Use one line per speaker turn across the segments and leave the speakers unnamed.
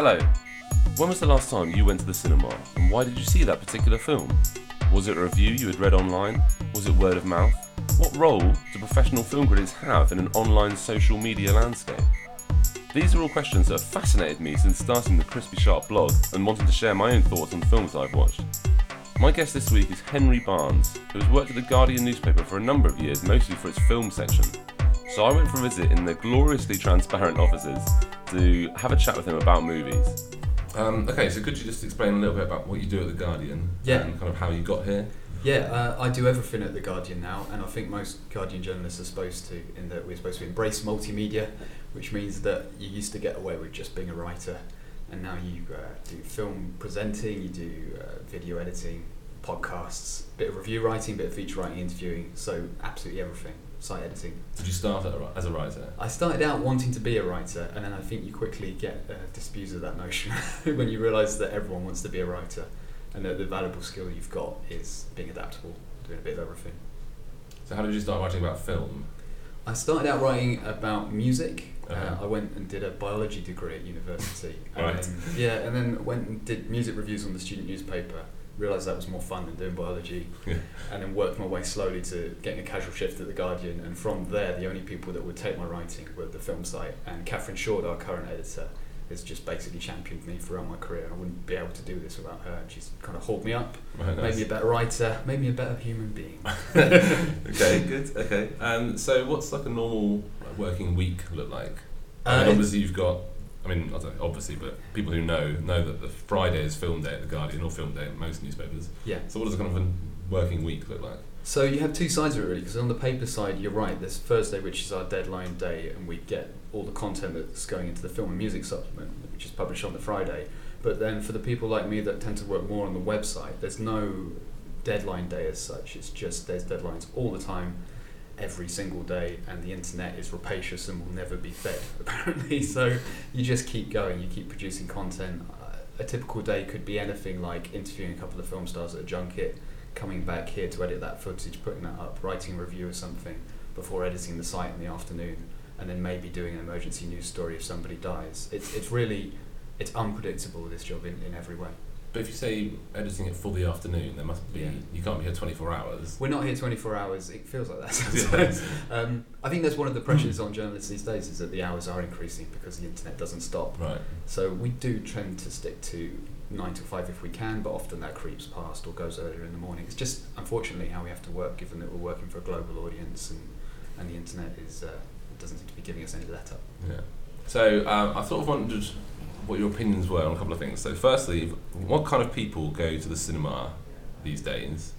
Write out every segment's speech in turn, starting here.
Hello. When was the last time you went to the cinema and why did you see that particular film? Was it a review you had read online? Was it word of mouth? What role do professional film critics have in an online social media landscape? These are all questions that have fascinated me since starting the Crispy Sharp blog and wanting to share my own thoughts on films I've watched. My guest this week is Henry Barnes, who has worked at the Guardian newspaper for a number of years, mostly for its film section. So I went for a visit in their gloriously transparent offices to have a chat with him about movies. Um, okay, so could you just explain a little bit about what you do at the Guardian
Yeah.
and kind of how you got here?
Yeah, uh, I do everything at the Guardian now, and I think most Guardian journalists are supposed to, in that we're supposed to embrace multimedia, which means that you used to get away with just being a writer, and now you uh, do film presenting, you do uh, video editing, podcasts, bit of review writing, bit of feature writing, interviewing, so absolutely everything. Site editing.
Did you start at as a writer?
I started out wanting to be a writer, and then I think you quickly get uh, disabused of that notion when you realise that everyone wants to be a writer, and that the valuable skill you've got is being adaptable, doing a bit of everything.
So how did you start writing about film?
I started out writing about music. Uh,
Uh-huh.
I went and did a biology degree at university. And
Right.
Then, yeah, and then went and did music reviews on the student newspaper. Realised that was more fun than doing biology.
Yeah.
And then worked my way slowly to getting a casual shift at the Guardian. And from there, the only people that would take my writing were the film site. And Catherine Shoard, our current editor, has just basically championed me throughout my career. I wouldn't be able to do this without her. She's kind of hauled me up,
Right,
made me a better writer, made me a better human being.
okay, good. Okay. Um, so what's like a normal working week look like? I mean,
Uh,
obviously you've got. I mean, I don't obviously, but people who know know that the Friday is film day at the Guardian or film day at most newspapers.
Yeah.
So what does a kind of a working week look like?
So you have two sides of it really, because on the paper side, you're right. There's Thursday, which is our deadline day, and we get all the content that's going into the film and music supplement, which is published on the Friday. But then for the people like me that tend to work more on the website, there's no deadline day as such. It's just there's deadlines all the time, every single day, and the internet is rapacious and will never be fed apparently. So you just keep going. You keep producing content. A typical day could be anything like interviewing a couple of film stars at a junket coming back here to edit that footage, putting that up, writing a review of something before editing the site in the afternoon, and then maybe doing an emergency news story if somebody dies. It's, it's really, it's unpredictable, this job in, in every way.
But if you say editing it for the afternoon, there must be.
Yeah.
You can't be here twenty four hours.
We're not here 24 hours, it feels like that sometimes. um, I think that's one of the pressures on journalists these days is that the hours are increasing because the internet doesn't stop.
Right.
So we do tend to stick to nine to five if we can, but often that creeps past or goes earlier in the morning. It's just unfortunately how we have to work, given that we're working for a global audience and, and the internet is uh, doesn't seem to be giving us any let up.
Yeah. So um, I sort of wondered what your opinions were on a couple of things. So firstly, what kind of people go to the cinema these days?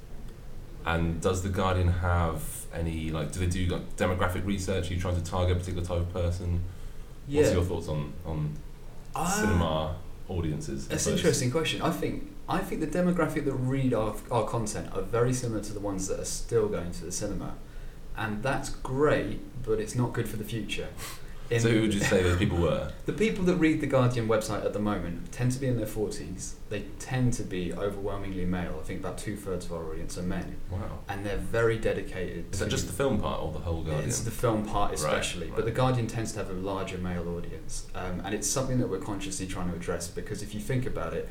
And does the Guardian have any like? Do they do like, demographic research? Are you trying to target a particular type of person? What's your thoughts on on
Ah,
cinema audiences?
That's an interesting question. I think I think the demographic that read our, our content are very similar to the ones that are still going to the cinema, and that's great, but it's not good for the future. In-
So who would you say those people were?
The people that read the Guardian website at the moment tend to be in their 40s. They tend to be overwhelmingly male. I think about two thirds of our audience are men.
Wow.
And they're very dedicated
Is that just the film part or the whole Guardian?
It's the film part especially,
right.
but the Guardian tends to have a larger male audience, um, and it's something that we're consciously trying to address because if you think about it,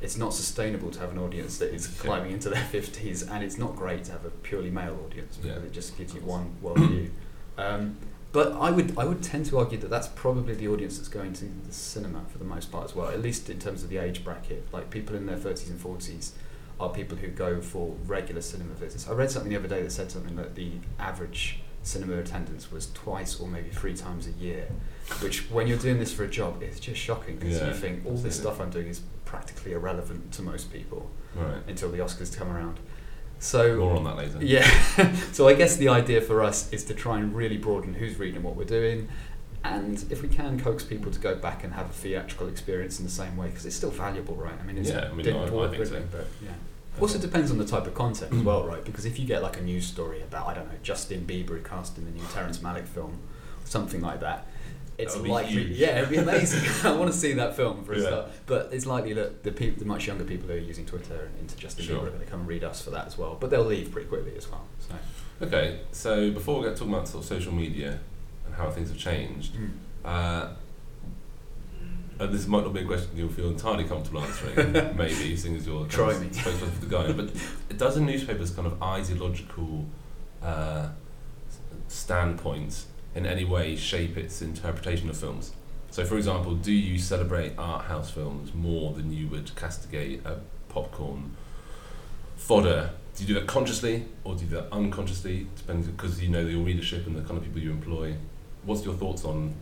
it's not sustainable to have an audience that is climbing into their fifties, and it's not great to have a purely male audience because
Yeah.
it just gives you one worldview. Um, but I would I would tend to argue that that's probably the audience that's going to the cinema for the most part as well, at least in terms of the age bracket. Like people in their thirties and forties are people who go for regular cinema visits. I read something the other day that said something that the average cinema attendance was twice or maybe three times a year, which when you're doing this for a job, it's just shocking because
Yeah,
you think all this stuff I'm doing is practically irrelevant to most people
right.
until the Oscars come around. So
More on that later.
yeah. so I guess the idea for us is to try and really broaden who's reading what we're doing, and if we can coax people to go back and have a theatrical experience in the same way, because it's still valuable, right? I mean, it's
Yeah, I mean,
didn't
I- I think so.
but yeah. Also depends on the type of content as mm. well, right? Because if you get like a news story about I don't know Justin Bieber cast in the new Terrence Malick film, something like that, it's
That would be
likely yeah, it'd be amazing. I want to see that film for a
Yeah.
start. But it's likely that the people, the much younger people who are using Twitter and into Justin
Sure.
Bieber are going to come read us for that as well. But they'll leave pretty quickly as well. So.
Okay, so before we get talking about sort of social media and how things have changed, uh, and this might not be a question you'll feel entirely comfortable answering, maybe, seeing as you're
Try
kind of
me.
spokesperson for the guy. but does a newspaper's kind of ideological uh, standpoint in any way shape its interpretation of films? So, for example, do you celebrate art house films more than you would castigate a popcorn fodder? Do you do that consciously or do you do that unconsciously, depending because you know your readership and the kind of people you employ? What's your thoughts on?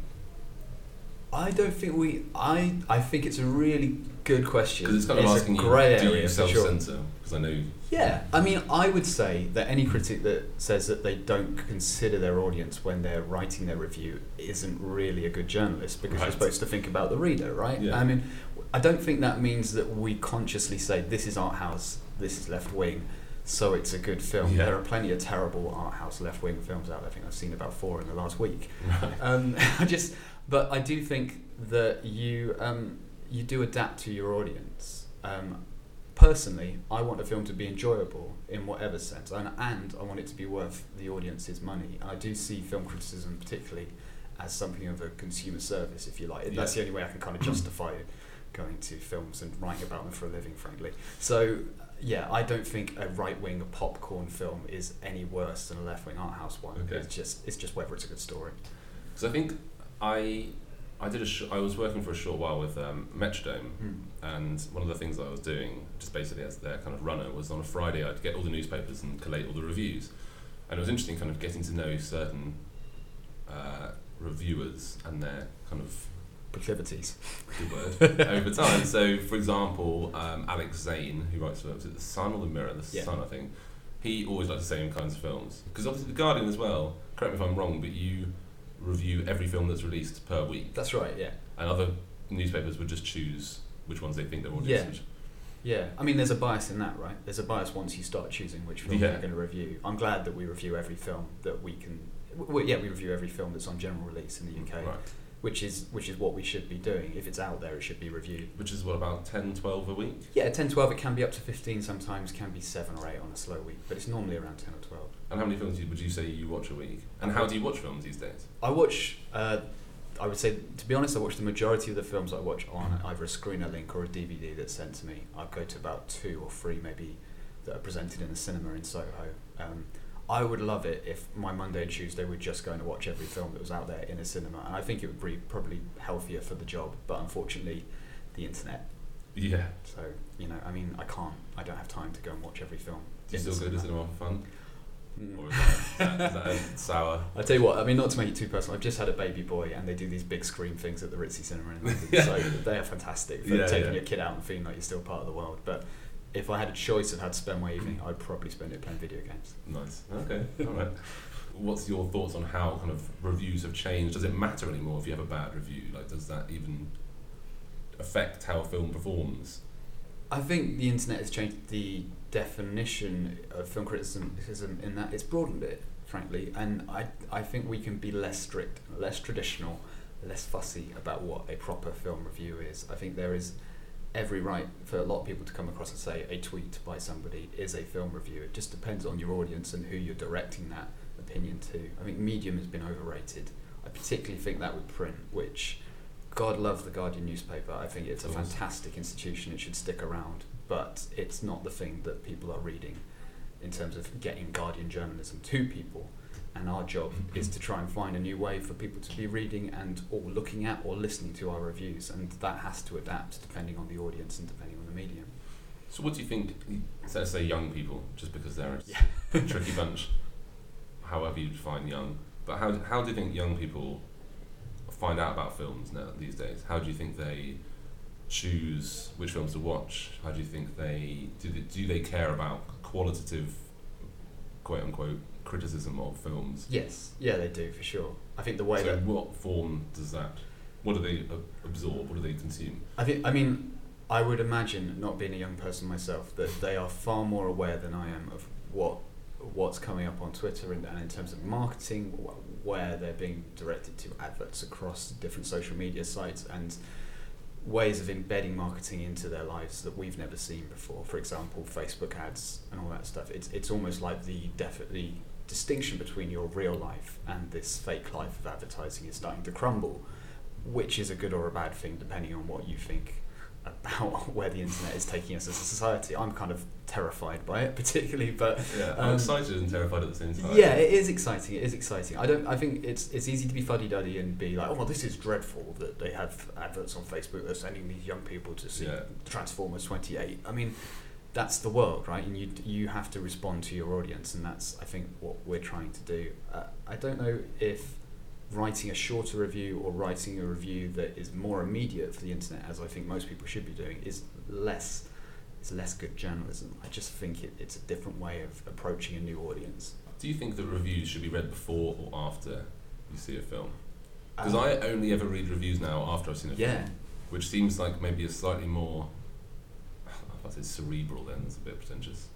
I don't think we. I I think it's a really good question.
Because it's kind of
a
asking you, do you
for sure.
self-censor? Because I know
Yeah, I mean, I would say that any critic that says that they don't consider their audience when they're writing their review isn't really a good journalist because
Right.
you're supposed to think about the reader, right?
Yeah.
I mean, I don't think that means that we consciously say this is art house, this is left wing, so it's a good film.
Yeah.
There are plenty of terrible art house left wing films out there. I think I've seen about four in the last week.
Right.
Um, I just, but I do think that you um, you do adapt to your audience. Um, personally, I want a film to be enjoyable in whatever sense, and, and I want it to be worth the audience's money. And I do see film criticism particularly as something of a consumer service, if you like. That's the only way I can kind of justify going to films and writing about them for a living, frankly. So. Yeah, I don't think a right wing popcorn film is any worse than a left wing art house one.
Okay.
It's just it's just whether it's a good story.
Because I think I I did a sh- I was working for a short while with um, Metrodome,
Hmm.
and one of the things I was doing, just basically as their kind of runner, was on a Friday I'd get all the newspapers and collate all the reviews, and it was interesting, kind of getting to know certain uh, reviewers and their kind of
Proclivities.
good word over time. So, for example, um, Alex Zane, who writes for was it the Sun or the Mirror, the
Yeah.
Sun, I think. He always likes the same kinds of films because obviously the Guardian as well. Correct me if I'm wrong, but you review every film that's released per week,
That's right. Yeah.
and other newspapers would just choose which ones they think their audience.
Yeah.
would-
Yeah. I mean, there's a bias in that, right? There's a bias once you start choosing which film
Yeah.
you're going to review. I'm glad that we review every film that we can. W- yeah, we review every film that's on general release in the UK,
Right.
Which is which is what we should be doing. If it's out there, it should be reviewed.
Which is what about 10, 12 a week.
Yeah, 10, 12, it can be up to 15 sometimes, can be 7 or 8 on a slow week, but it's normally around 10 or 12.
And how many films would you say you watch a week? And how do you watch films these days?
I watch. Uh, I would say, to be honest, I watch the majority of the films I watch on either a screener link or a DVD that's sent to me. I go to about two or three, maybe, that are presented in the cinema in Soho. Um, I would love it if my Monday and Tuesday were just going to watch every film that was out there in a cinema, and I think it would be probably healthier for the job. But unfortunately, the internet.
Yeah.
So you know, I mean, I can't. I don't have time to go and watch every film.
Do you still go to cinema for fun?
Mm.
Or is that, is that sour?
I tell you what, I mean, not to make it too personal. I've just had a baby boy, and they do these big screen things at the Ritzy Cinema in London.
Yeah.
So they are fantastic for
Yeah,
taking
yeah.
your kid out and feeling like you're still part of the world. But if I had a choice of how to spend my evening, I'd probably spend it playing video games.
Nice. Okay. All right. What's your thoughts on how kind of reviews have changed? Does it matter anymore if you have a bad review? Like, does that even affect how a film performs?
I think the internet has changed the definition of film criticism in that it's broadened it, frankly, and I I think we can be less strict, less traditional, less fussy about what a proper film review is. I think there is every right for a lot of people to come across and say a tweet by somebody is a film review. It just depends on your audience and who you're directing that opinion to. I think Medium has been overrated. I particularly think that with print, which God love the Guardian newspaper. I think it's a fantastic institution. It should stick around, but it's not the thing that people are reading in terms of getting Guardian journalism to people. And our job is to try and find a new way for people to be reading and or looking at or listening to our reviews, and that has to adapt depending on the audience and depending on the medium.
So, what do you think? so Let's say young people, just because they're
Yeah.
a tricky bunch, however you define young. But how how do you think young people find out about films now these days? How do you think they choose which films to watch? How do you think they do? They, do they care about qualitative, quote unquote, criticism of films?
Yes, yeah, they do for sure. I think the way
so,
that
what form does that? What do they absorb? What do they consume?
I think I mean I would imagine not being a young person myself that they are far more aware than I am of what what's coming up on Twitter and, and in terms of marketing wh- where they're being directed to adverts across different social media sites and ways of embedding marketing into their lives that we've never seen before for example Facebook ads and all that stuff it's it's almost like the defi- the distinction between your real life and this fake life of advertising is starting to crumble which is a good or a bad thing depending on what you think about where the internet is taking us as a society. I'm kind of terrified by it, particularly, but
Yeah, I'm
Um,
excited and terrified at the same time.
yeah, it is exciting. It is exciting. I don't. I think it's it's easy to be fuddy duddy and be like, oh well, this is dreadful that they have adverts on Facebook that are sending these young people to see
Yeah.
Transformers 28. I mean, that's the world, right? And you you have to respond to your audience, and that's I think what we're trying to do. Uh, I don't know if writing a shorter review or writing a review that is more immediate for the internet, as I think most people should be doing, is less is less good journalism. I just think it, it's a different way of approaching a new audience.
Do you think that reviews should be read before or after you see a film? Because
Um,
I only ever read reviews now after I've seen a
yeah.
film, which seems like maybe a slightly more. I cerebral. Then it's a bit pretentious.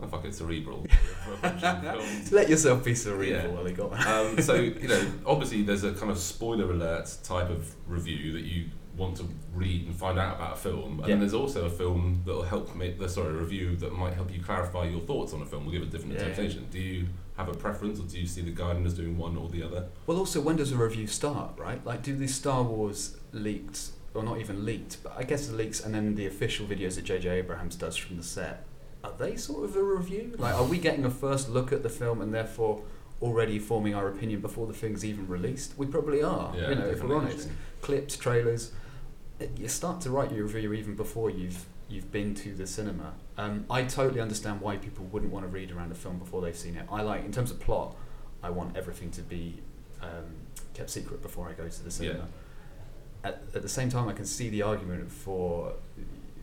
Oh, fuck it, cerebral. for approaching films.
Let yourself be cerebral,
Yeah.
On.
um, so you know, obviously, there's a kind of spoiler alert type of review that you want to read and find out about a film, and
Yeah.
then there's also a film that will help make the sorry a review that might help you clarify your thoughts on a film. Will give a different
Yeah.
interpretation. Do you have a preference, or do you see the Guardian as doing one or the other?
Well, also, when does a review start, right? Like, do these Star Wars leaked, or not even leaked, but I guess the leaks and then the official videos that J.J. Abrams does from the set, are they sort of a review? Like, are we getting a first look at the film and therefore already forming our opinion before the thing's even released? We probably are,
yeah,
you know, if we're honest. Clips, trailers, it- you start to write your review even before you've you've been to the cinema. Um, I totally understand why people wouldn't want to read around a film before they've seen it. I like, in terms of plot, I want everything to be um, kept secret before I go to the cinema. At, at the same time, I can see the argument for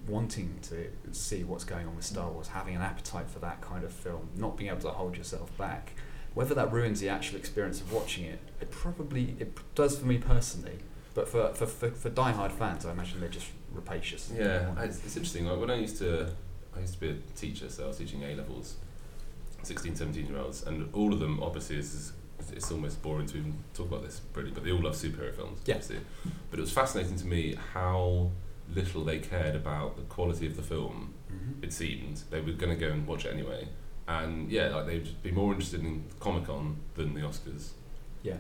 wanting to see what's going on with Star Wars, having an appetite for that kind of film, not being able to hold yourself back. Whether that ruins the actual experience of watching it, it probably it does for me personally. But for for, for, for diehard fans, I imagine they're just rapacious.
Yeah, it's, it's interesting. Like when I used to, I used to be a teacher, so I was teaching A levels, 16, 17 year olds, and all of them obviously is. Is it's almost boring to even talk about this, really, but they all love superhero films.
Yeah.
Obviously. But it was fascinating to me how little they cared about the quality of the film.
Mhm.
It seemed they were going to go and watch it anyway, and yeah, like they'd be more interested in Comic Con than the Oscars.
Yeah.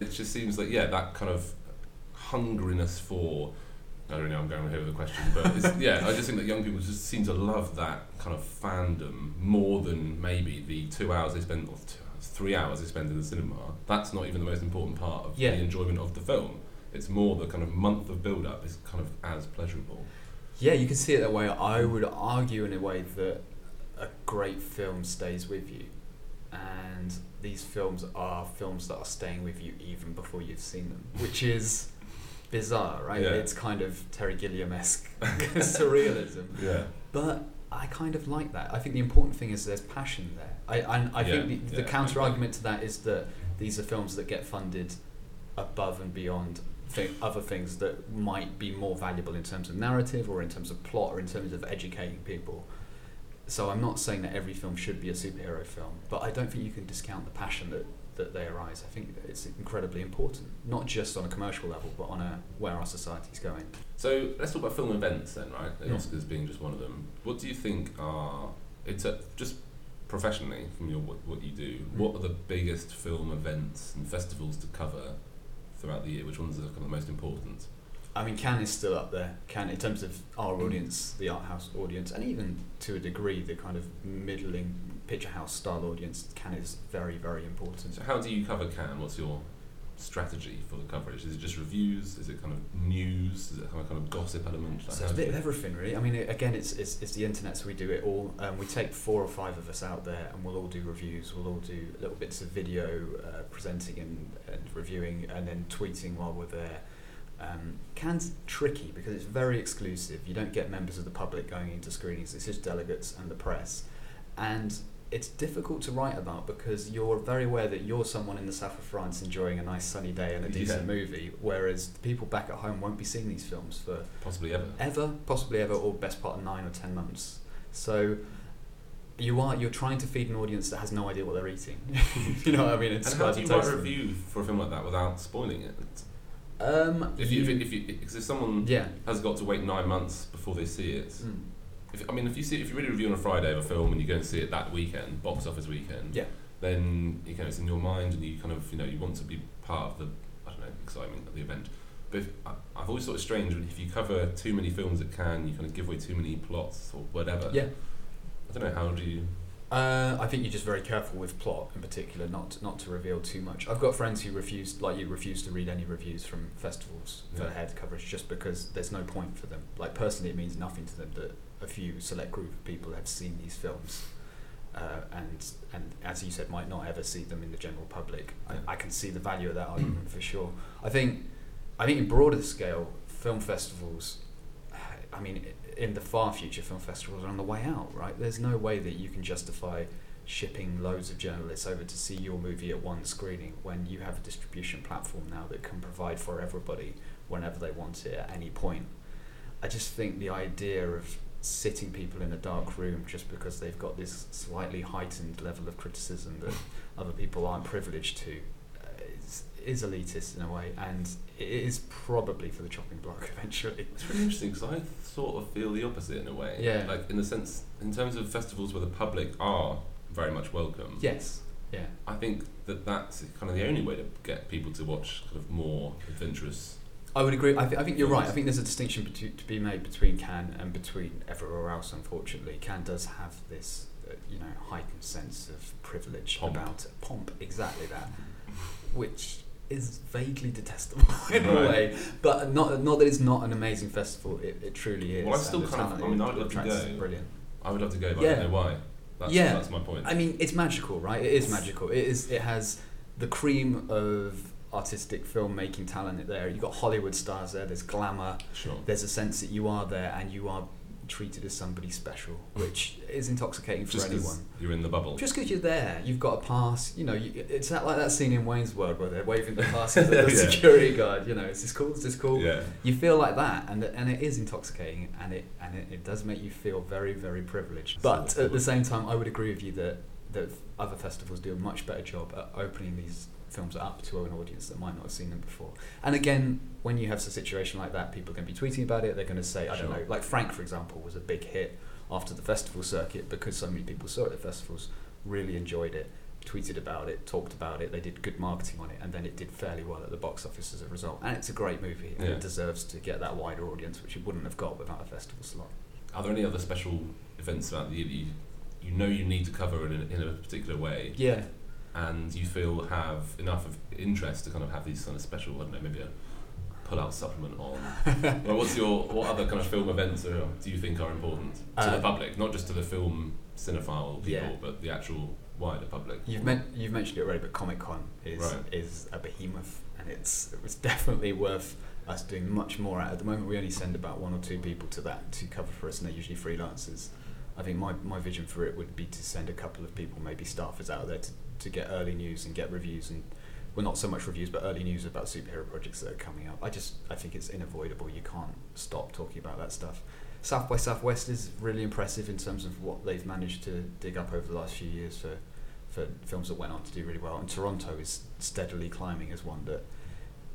It just seems like yeah, that kind of hungriness for. I don't know. I'm going here with a question, but it's, yeah, I just think that young people just seem to love that kind of fandom more than maybe the two hours they spend, or two three hours they spend in the cinema. That's not even the most important part of
Yeah.
the enjoyment of the film. It's more the kind of month of build-up is kind of as pleasurable.
Yeah, you can see it that way. I would argue in a way that a great film stays with you, and these films are films that are staying with you even before you've seen them, which is bizarre, right?
Yeah.
It's kind of Terry Gilliam esque surrealism,
Yeah.
but I kind of like that. I think the important thing is there's passion there. I I, I
Yeah,
think the, the
yeah,
counter argument to that is that these are films that get funded above and beyond other things that might be more valuable in terms of narrative or in terms of plot or in terms of educating people. So I'm not saying that every film should be a superhero film, but I don't think you can discount the passion that, that they arise. I think it's incredibly important, not just on a commercial level, but on a where our society's going.
So let's talk about film events then, right? The. Oscars being just one of them. What do you think are it's a, just professionally from your what, what you do?
Mm.
What are the biggest film events and festivals to cover throughout the year? Which ones are kind of the most important?
I mean, Cannes is still up there. Cannes, in terms of our audience, the art house audience, and even to a degree, the kind of middling picture house style audience, Cannes is very, very important.
So how do you cover Cannes? What's your strategy for the coverage? Is it just reviews? Is it kind of news? Is it kind of kind of gossip element? Like
So it's a bit of everything, really. I mean, it, again, it's, it's it's the internet, so we do it all. Um, we take four or five of us out there, and we'll all do reviews. We'll all do little bits of video, uh, presenting and, and reviewing, and then tweeting while we're there. Um, Cannes tricky because it's very exclusive. You don't get members of the public going into screenings. It's just delegates and the press, and it's difficult to write about because you're very aware that you're someone in the south of France enjoying a nice sunny day and a decent
Yeah.
movie, whereas the people back at home won't be seeing these films for
possibly ever?
ever, possibly ever, or best part of nine or ten months. So you are you're trying to feed an audience that has no idea what they're eating. you know what I mean? It's
And how do you write a review for a film like that without spoiling it?
Um,
If you, if, you, if, you, because if someone
yeah.
has got to wait nine months before they see it,
Mm.
If, I mean, if you see if you read a review on a Friday of a film and you go and see it that weekend, box office weekend,
Yeah.
then you know it's in your mind and you kind of you know you want to be part of the I don't know excitement of the event. But if, I, I've always thought it's strange if you cover too many films at Cannes, you kind of give away too many plots or whatever.
Yeah.
I don't know how do you.
Uh, I think you're just very careful with plot in particular, not to, not to reveal too much. I've got friends who refuse, like you, refuse to read any reviews from festivals for
Yeah.
head coverage just because there's no point for them. Like personally, it means nothing to them that a few select group of people have seen these films, uh, and and as you said, might not ever see them in the general public.
Yeah.
I, I can see the value of that argument for sure. I think, I think in broader scale, film festivals. I mean, i- in the far future, film festivals are on the way out, right? There's no way that you can justify shipping loads of journalists over to see your movie at one screening when you have a distribution platform now that can provide for everybody whenever they want it at any point. I just think the idea of sitting people in a dark room just because they've got this slightly heightened level of criticism that other people aren't privileged to is, is elitist in a way, and it is probably for the chopping block eventually.
It's really interesting because I sort of feel the opposite in a way.
Yeah.
Like in the sense, in terms of festivals where the public are very much welcome.
Yes. Yeah.
I think that that's kind of the only way to get people to watch kind of more adventurous.
I would agree. I, th- I think you're right. I think there's a distinction between, to be made between Cannes and between everywhere else. Unfortunately, Cannes does have this, uh, you know, heightened sense of privilege
Pomp.
about it. pomp. Exactly that, which is vaguely detestable in a way. But not not that it's not an amazing festival. It, it truly is.
Well, I still kind of- I mean, I'd love to go.
Brilliant.
I would love to go, but I don't know why. That's,
Yeah.
that's my point.
I mean, it's magical, right? It is magical. It is. It has the cream of artistic filmmaking talent there. You've got Hollywood stars there. There's glamour.
sure.
there's a sense that you are there and you are treated as somebody special, hmm. which is intoxicating for
Just 'cause
anyone.
you're in the bubble.
Just because you're there, you've got a pass. You know, you, it's not like that scene in Wayne's World where they're waving the passes at the
Yeah.
security guard. You know, is this cool? Is this cool?
yeah.
You feel like that, and and it is intoxicating, and it and it, it does make you feel very very privileged. But at the same time, I would agree with you that that other festivals do a much better job at opening these films up to an audience that might not have seen them before. And again, when you have a situation like that, people are going to be tweeting about it. They're going to say, I don't know, like Frank, for example, was a big hit after the festival circuit because so many people saw it at festivals, really enjoyed it, tweeted about it, talked about it. They did good marketing on it, and then it did fairly well at the box office as a result. And it's a great movie, and
Yeah.
it deserves to get that wider audience, which it wouldn't have got without a festival slot.
Are there any other special events throughout the year that you, you know you need to cover in a, in a particular way,
Yeah.
And you feel have enough of interest to kind of have these kind of special, I don't know, maybe a pull-out supplement on? well, what's your what other kind of film events are, do you think are important to
Uh,
the public, not just to the film cinephile people,
Yeah.
but the actual wider public?
You've men- you've mentioned it already, but Comic Con is
Right.
is a behemoth, and it's it's definitely worth us doing much more at. At the moment, we only send about one or two people to that to cover for us, and they're usually freelancers. I think my, my vision for it would be to send a couple of people, maybe staffers, out there to, to get early news and get reviews and well, not so much reviews, but early news about superhero projects that are coming up. I just I think it's unavoidable. You can't stop talking about that stuff. South by Southwest is really impressive in terms of what they've managed to dig up over the last few years for for films that went on to do really well. And Toronto is steadily climbing as one that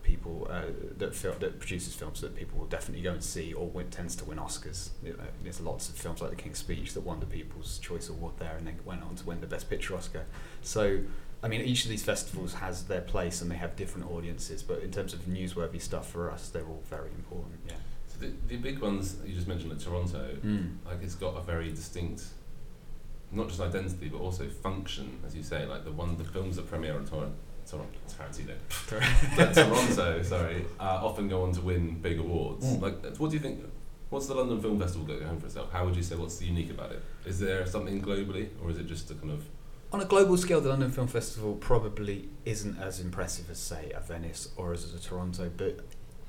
people uh, that fil- that produces films that people will definitely go and see or win, tends to win Oscars. You know, there's lots of films like The King's Speech that won the People's Choice Award there and then went on to win the Best Picture Oscar. So. I mean, each of these festivals has their place and they have different audiences, but in terms of newsworthy stuff for us, they're all very important. Yeah.
So the, the big ones you just mentioned at Toronto,
Mm.
like it's got a very distinct, not just identity but also function, as you say. Like the one, the films that premiere in Toronto, Toronto, Tarantino, But Toronto, sorry, uh, often go on to win big awards.
Mm.
Like, what do you think? What's the London Film Festival got going for itself? How would you say what's unique about it? Is there something globally, or is it just a kind of
On a global scale, the London Film Festival probably isn't as impressive as, say, a Venice or as a Toronto, but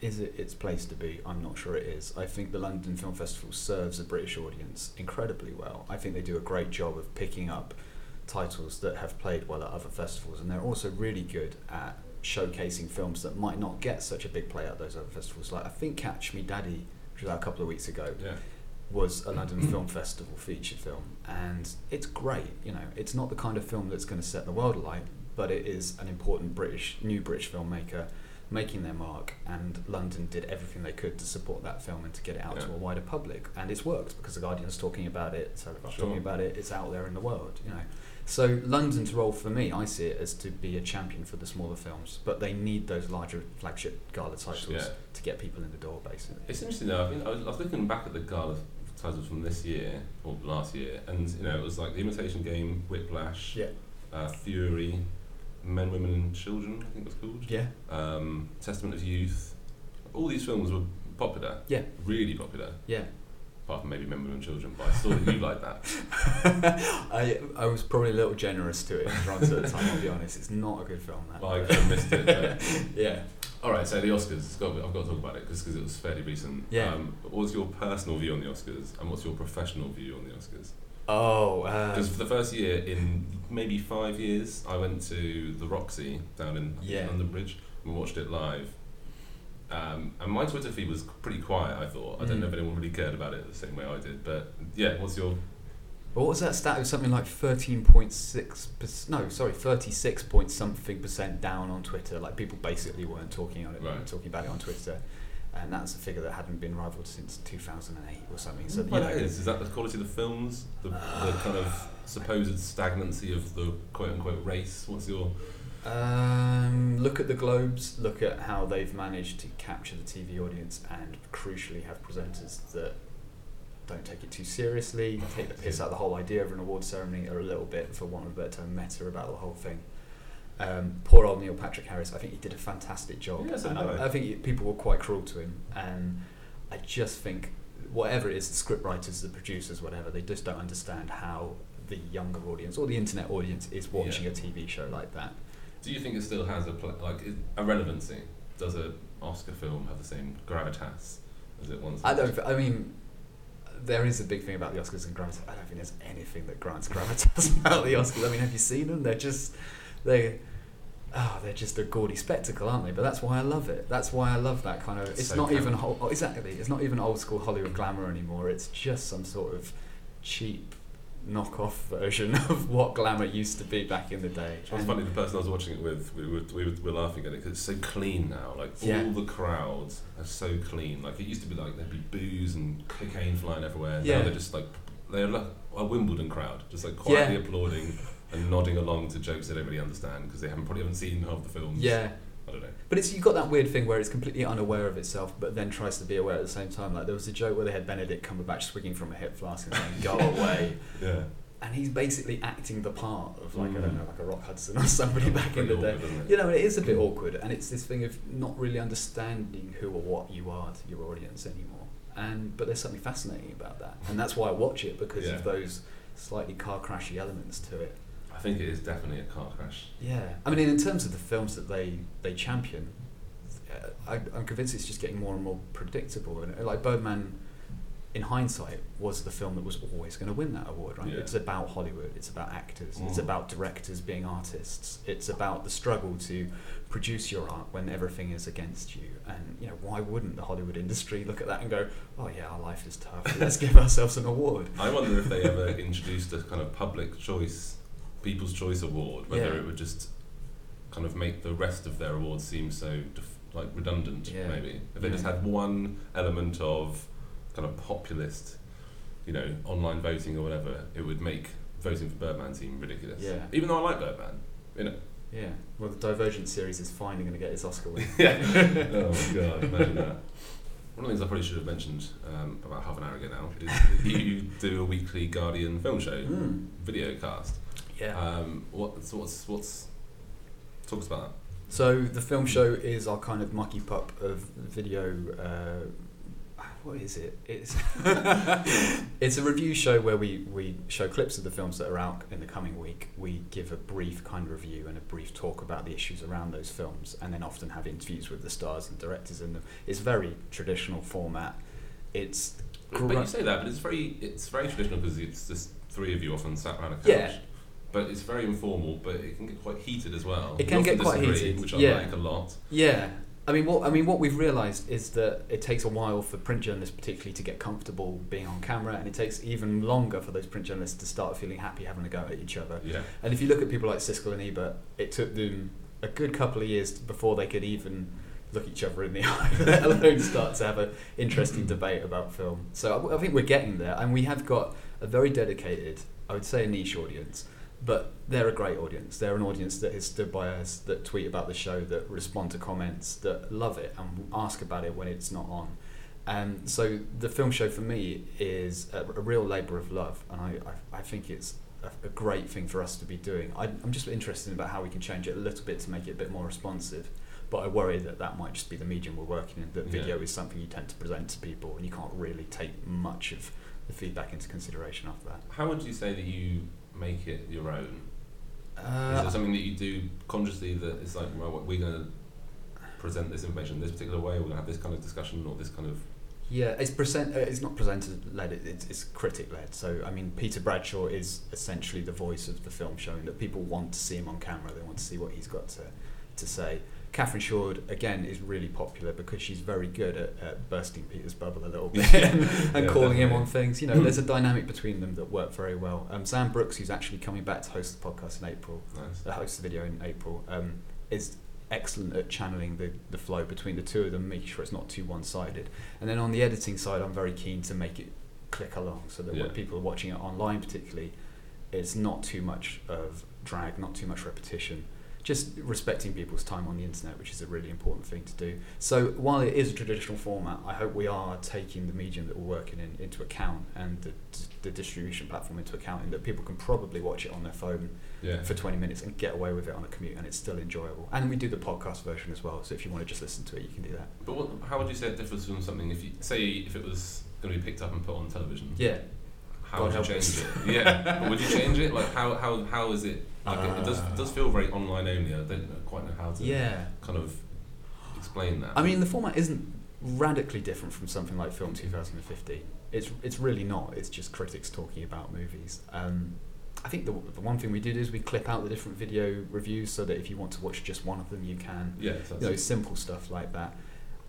is it its place to be? I'm not sure it is. I think the London Film Festival serves a British audience incredibly well. I think they do a great job of picking up titles that have played well at other festivals, and they're also really good at showcasing films that might not get such a big play at those other festivals. Like I think Catch Me Daddy, which was out a couple of weeks ago,
yeah?
was a London Film Festival feature film, and it's great. You know, it's not the kind of film that's going to set the world alight, but it is an important British, new British filmmaker making their mark. And London did everything they could to support that film and to get it out to a wider public, and it's worked because the Guardian's talking about it, Telegraph's
Sure.
talking about it. It's out there in the world. You know, So London's role for me, I see it as to be a champion for the smaller films, but they need those larger flagship gala titles
Yeah.
to get people in the door, basically.
It's interesting though. I, mean, I, was, I was looking back at the Gala titles from this year or last year, and you know it was like The Imitation Game, Whiplash,
Yeah.
uh, Fury, Men, Women, and Children. I think it was called.
Yeah.
Um, Testament of Youth. All these films were popular.
Yeah.
Really popular.
Yeah.
Apart from maybe Women, and Children, but I saw that you like that.
I I was probably a little generous to it in the time. I'll be honest, it's not a good film. That.
Well, I missed it.
Yeah.
All right, so the Oscars. It's got, I've got to talk about it because it was fairly recent.
Yeah.
Um, what's your personal view on the Oscars, and what's your professional view on the Oscars?
Oh.
Because
Uh,
for the first year in maybe five years, I went to the Roxy down in
Yeah.
London Bridge and watched it live. Um, and my Twitter feed was pretty quiet. I thought I don't know
Mm.
if anyone really cared about it the same way I did, but yeah. What's your Well,
what was that stat? It was something like thirteen point six. No, sorry, thirty six point something percent down on Twitter. Like people basically weren't talking on it,
Right.
talking about it on Twitter, and that's a figure that hadn't been rivaled since two thousand and eight or something. So
Well,
you know,
is. Is that the quality of the films? The, the kind of supposed stagnancy of the quote unquote race? What's your.
Um, look at the Globes. Look at how they've managed to capture the TV audience, and crucially have presenters that don't take it too seriously, take the piss out of the whole idea of an award ceremony, or a little bit, for want of a better term, meta about the whole thing. Um, poor old Neil Patrick Harris. I think he did a fantastic job, and
I.
I, I think people were quite cruel to him. And I just think whatever it is, the script writers, the producers, whatever, they just don't understand how the younger audience or the internet audience is watching
Yeah.
a TV show like that.
Do you think it still has a pl- like a relevancy? Does a Oscar film have the same gravitas as it once?
I don't. I mean, there is a big thing about the Oscars and gravitas. I don't think there's anything that grants gravitas about the Oscars. I mean, have you seen them? They're just they. Oh, they're just a gaudy spectacle, aren't they? But that's why I love it. That's why I love that kind of.
It's
It's,
so
not even ho- oh, exactly. It's not even old school Hollywood glamour anymore. It's just some sort of cheap knockoff version of what glamour used to be back in the day.
It's
And-
funny. The person I was watching it with, we were we were, we were laughing at it because it's so clean now. Like all
Yeah.
the crowds are so clean. Like it used to be like there'd be booze and cocaine flying everywhere.
Yeah.
Now they're just like they're like a Wimbledon crowd, just like quietly
Yeah.
applauding and nodding along to jokes they don't really understand because they haven't probably haven't seen half the films.
Yeah,
I don't know.
But it's you've got that weird thing where it's completely unaware of itself, but then tries to be aware at the same time. Like there was a joke where they had Benedict Cumberbatch swinging from a hip flask and saying "Go away,"
Yeah.
and he's basically acting the part of like I
Mm.
don't know, like a Rock Hudson or somebody back in the day.
awkward?
You know, it is a bit awkward, and it's this thing of not really understanding who or what you are to your audience anymore. And but there's something fascinating about that, and that's why I watch it because
Yeah.
of those slightly car crashy elements to it.
I think it is definitely a car crash.
Yeah, I mean, in terms of the films that they they champion, uh, I, I'm convinced it's just getting more and more predictable. And uh, like Birdman, in hindsight, was the film that was always going to win that award. Right?
Yeah.
It's about Hollywood. It's about actors. It's
Mm.
about directors being artists. It's about the struggle to produce your art when everything is against you. And you know, why wouldn't the Hollywood industry look at that and go, "Oh yeah, our life is tough. Let's give ourselves an award."
I wonder if they ever introduced a kind of public choice, People's Choice Award, whether
Yeah.
it would just kind of make the rest of their awards seem so def- like redundant.
Yeah.
Maybe if they
Yeah.
just had one element of kind of populist, you know, online voting or whatever, it would make voting for Birdman seem ridiculous.
Yeah.
Even though I like Birdman, you know.
Yeah. Well, the Divergent series is finally going to get its Oscar win.
yeah. oh my god, imagine that. One of the things I probably should have mentioned um, about half an hour ago now is that you do a weekly Guardian film show
Mm.
video cast.
Yeah.
Um, what's what's what's talk us about that?
So the film show is our kind of mucky pup of video. Uh, what is it? It's it's a review show where we, we show clips of the films that are out in the coming week. We give a brief kind of review and a brief talk about the issues around those films, and then often have interviews with the stars and directors in them. It's very traditional format. It's
that? But you say that, but it's very it's very traditional because it's just three of you often sat around a couch.
Yeah.
But it's very informal, but it can get quite heated as well.
It can get quite
disagree,
heated,
which I
yeah.
like a lot.
Yeah. I mean, what I mean, what we've realised is that it takes a while for print journalists, particularly, to get comfortable being on camera, and it takes even longer for those print journalists to start feeling happy having a go at each other.
Yeah.
And if you look at people like Siskel and Ebert, it took them a good couple of years before they could even look each other in the eye, let alone start to have an interesting debate about film. So I, I think we're getting there, and we have got a very dedicated, I would say, a niche audience, but they're a great audience. They're an audience that is stood by us, that tweet about the show, that respond to comments, that love it and ask about it when it's not on. And so the film show for me is a, a real labour of love, and I, I, I think it's a, a great thing for us to be doing. I, I'm just interested about how we can change it a little bit to make it a bit more responsive. But I worry that that might just be the medium we're working in. That video
Yeah.
is something you tend to present to people, and you can't really take much of the feedback into consideration after that.
How would you say that you make it your own? Is
Uh,
it something that you do consciously that it's like, well, we're going to present this information in this particular way, we're going to have this kind of discussion or this kind of.
Yeah, it's present. Uh, it's not presenter led. It, it's, it's critic led. So I mean, Peter Bradshaw is essentially the voice of the film, showing that people want to see him on camera. They want to see what he's got to to say. Catherine Shoard again is really popular because she's very good at, at bursting Peter's bubble a little bit and, and
Yeah,
calling him on things. You know, there's a dynamic between them that work very well. Um, Xan Brooks, who's actually coming back to host the podcast in April,
Nice.
uh, host the video in April, um, is excellent at channeling the, the flow between the two of them, making sure it's not too one sided. And then on the editing side, I'm very keen to make it click along so that
Yeah.
when people are watching it online, particularly, it's not too much of drag, not too much repetition. Just respecting people's time on the internet, which is a really important thing to do. So while it is a traditional format, I hope we are taking the medium that we're working in into account and the, the distribution platform into account, and that people can probably watch it on their phone
Yeah.
for 20 minutes and get away with it on a commute and it's still enjoyable. And we do the podcast version as well, so if you want to just listen to it, you can do that.
But what, how would you say it differs from something if you say if it was going to be picked up and put on television?
Yeah.
How
God
would you change it? Yeah. but would you change it? Like how how how is it? Like it, it does it does feel very online only. I don't quite know how to
Yeah.
kind of explain that.
I mean, the format isn't radically different from something like Film 2015. It's, it's really not. It's just critics talking about movies. Um, I think the, the one thing we did is we clip out the different video reviews so that if you want to watch just one of them, you can.
yeah, so
you know, simple stuff like that.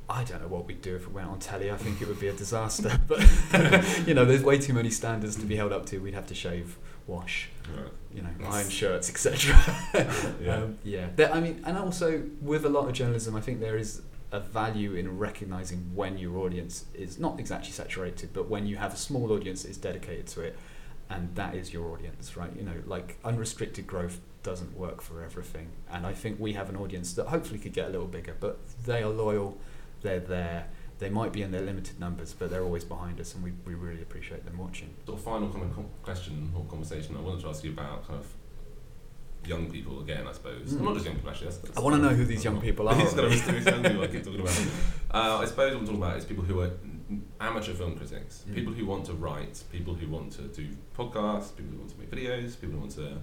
I don't know what we'd do if it went on telly. I think it would be a disaster. But you know, there's way too many standards to be held up to. We'd have to shave, wash,
right.
you know,
Yes.
iron shirts, etc.
Yeah.
um, yeah. There, I mean, and also with a lot of journalism, I think there is a value in recognizing when your audience is not exactly saturated, but when you have a small audience that is dedicated to it, and that is your audience, right? You know, like unrestricted growth doesn't work for everything, and I think we have an audience that hopefully could get a little bigger, but they are loyal, they're there. They might be in their limited numbers, but they're always behind us, and we, we really appreciate them watching.
Sort of final kind of question or conversation I wanted to ask you about kind of young people again, I suppose.
Mm.
Not just young people actually. That's, that's
I wanna know who these young people are.
These kind of mysterious young people I keep talking about. Uh, I suppose what I'm talking about is people who are amateur film critics,
Mm.
people who want to write, people who want to do podcasts, people who want to make videos, people who want to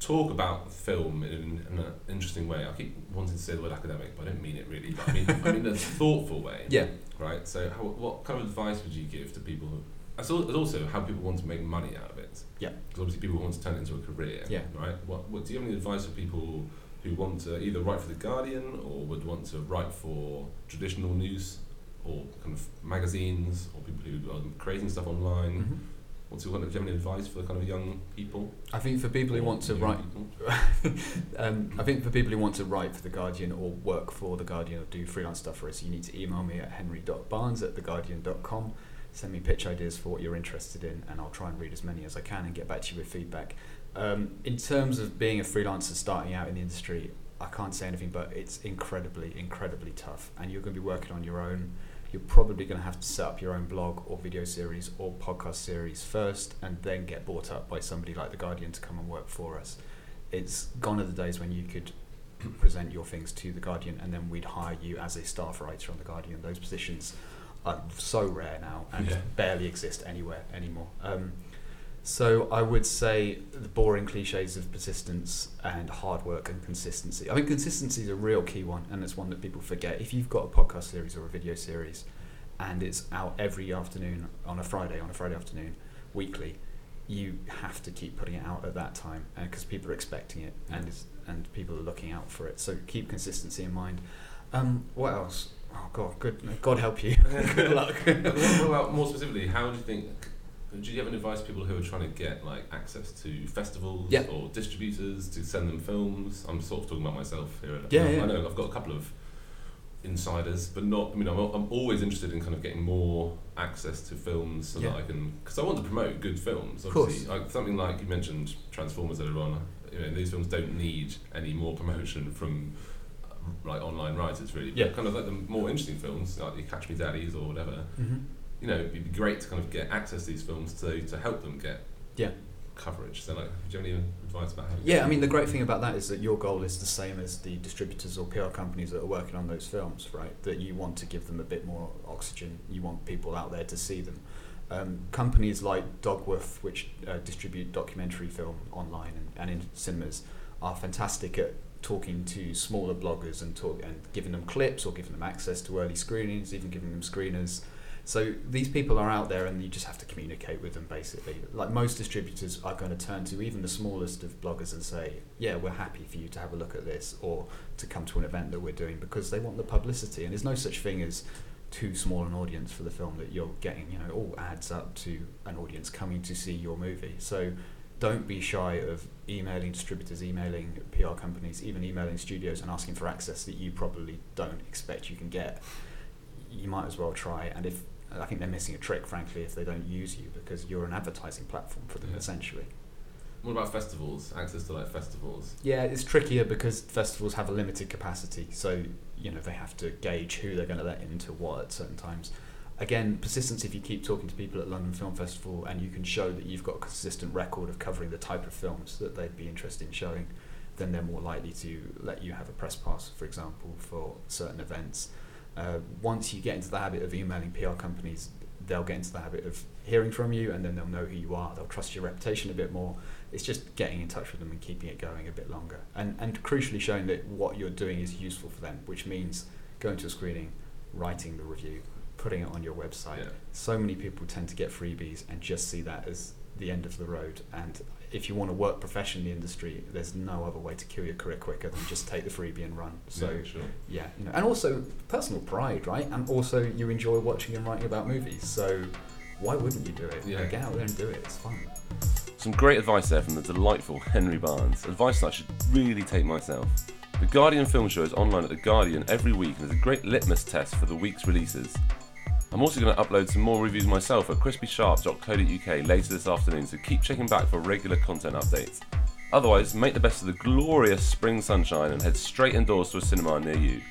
talk about film in, in an interesting way. I keep wanting to say the word academic, but I don't mean it really. But I mean, I mean in a thoughtful way.
Yeah.
Right. So, how, what kind of advice would you give to people? Who, as also how people want to make money out of it.
Yeah.
Because obviously people want to turn it into a career.
Yeah.
Right. What, what do you have any advice for people who want to either write for the Guardian or would want to write for traditional news or kind of magazines or people who are creating stuff online?
Mhm.
What's your kind of, do you have any advice for kind of young people?
I think for people who want to write um, I think for people who want to write for The Guardian or work for The Guardian or do freelance stuff for us, you need to email me at henry.barnes at theguardian.com. Send me pitch ideas for what you're interested in, and I'll try and read as many as I can and get back to you with feedback. Um, in terms of being a freelancer starting out in the industry, I can't say anything, but it's incredibly, incredibly tough, and you're going to be working on your own. You're probably going to have to set up your own blog or video series or podcast series first, and then get bought up by somebody like The Guardian to come and work for us it's gone are the days when you could present your things to the Guardian and then we'd hire you as a staff writer on the Guardian. Those positions are so rare now and
Yeah.
barely exist anywhere anymore. Um, so I would say the boring cliches of persistence and hard work and consistency. I think consistency is a real key one, and it's one that people forget. If you've got a podcast series or a video series, and it's out every afternoon on a Friday, on a Friday afternoon, weekly, you have to keep putting it out at that time because people are expecting it and and people are looking out for it. So keep consistency in mind. Um, what else? Oh God, good God help you. good luck.
And what what about more specifically? How do you think? Do you have any advice people who are trying to get like access to festivals
Yeah.
or distributors to send them films? I'm sort of talking about myself here.
Yeah, yeah.
I know I've got a couple of insiders, but not. I mean, I'm, I'm always interested in kind of getting more access to films so
Yeah.
that I can, because I want to promote good films.
Of course.
Obviously, like something like you mentioned, Transformers earlier on. You know, these films don't need any more promotion from like online writers, really. But
Yeah.
kind of like the more interesting films, like the Catch Me Daddies or whatever.
Mm-hmm.
You know, it'd be great to kind of get access to these films to to help them get
Yeah.
coverage. So, like, do you have any advice about how? to
Yeah, I mean, the great thing about that is that your goal is the same as the distributors or PR companies that are working on those films, right? That you want to give them a bit more oxygen. You want people out there to see them. Um, companies like Dogwoof, which uh, distribute documentary film online and, and in cinemas, are fantastic at talking to smaller bloggers and talk and giving them clips or giving them access to early screenings, even giving them screeners. So these people are out there, and you just have to communicate with them. Basically, like most distributors are going to turn to even the smallest of bloggers and say, "Yeah, we're happy for you to have a look at this, or to come to an event that we're doing," because they want the publicity. And there's no such thing as too small an audience for the film that you're getting. You know, all adds up to an audience coming to see your movie. So don't be shy of emailing distributors, emailing PR companies, even emailing studios and asking for access that you probably don't expect you can get. You might as well try. And if I think they're missing a trick, frankly, if they don't use you because you're an advertising platform for them
Yeah.
essentially.
What about festivals? Access to like festivals.
Yeah, it's trickier because festivals have a limited capacity, so you know they have to gauge who they're going to let into what at certain times. Again, persistence. If you keep talking to people at London Film Festival and you can show that you've got a consistent record of covering the type of films that they'd be interested in showing, then they're more likely to let you have a press pass, for example, for certain events. Uh, once you get into the habit of emailing PR companies, they'll get into the habit of hearing from you, and then they'll know who you are. They'll trust your reputation a bit more it's just getting in touch with them and keeping it going a bit longer and and crucially showing that what you're doing is useful for them which means going to a screening writing the review putting it on your website
Yeah.
so many people tend to get freebies and just see that as the end of the road and if you want to work professionally in the industry there's no other way to kill your career quicker than just take the freebie and run so
yeah, sure.
yeah, you know, and also personal pride, right? And also you enjoy watching and writing about movies, so why wouldn't you do it? You know,
Yeah.
get out there and do it. It's fun.
Some great advice there from the delightful Henry Barnes. Advice that I should really take myself. The Guardian Film Show is online at The Guardian every week and is a great litmus test for the week's releases. I'm also going to upload some more reviews myself at crispysharp.co.uk later this afternoon, so keep checking back for regular content updates. Otherwise, make the best of the glorious spring sunshine and head straight indoors to a cinema near you.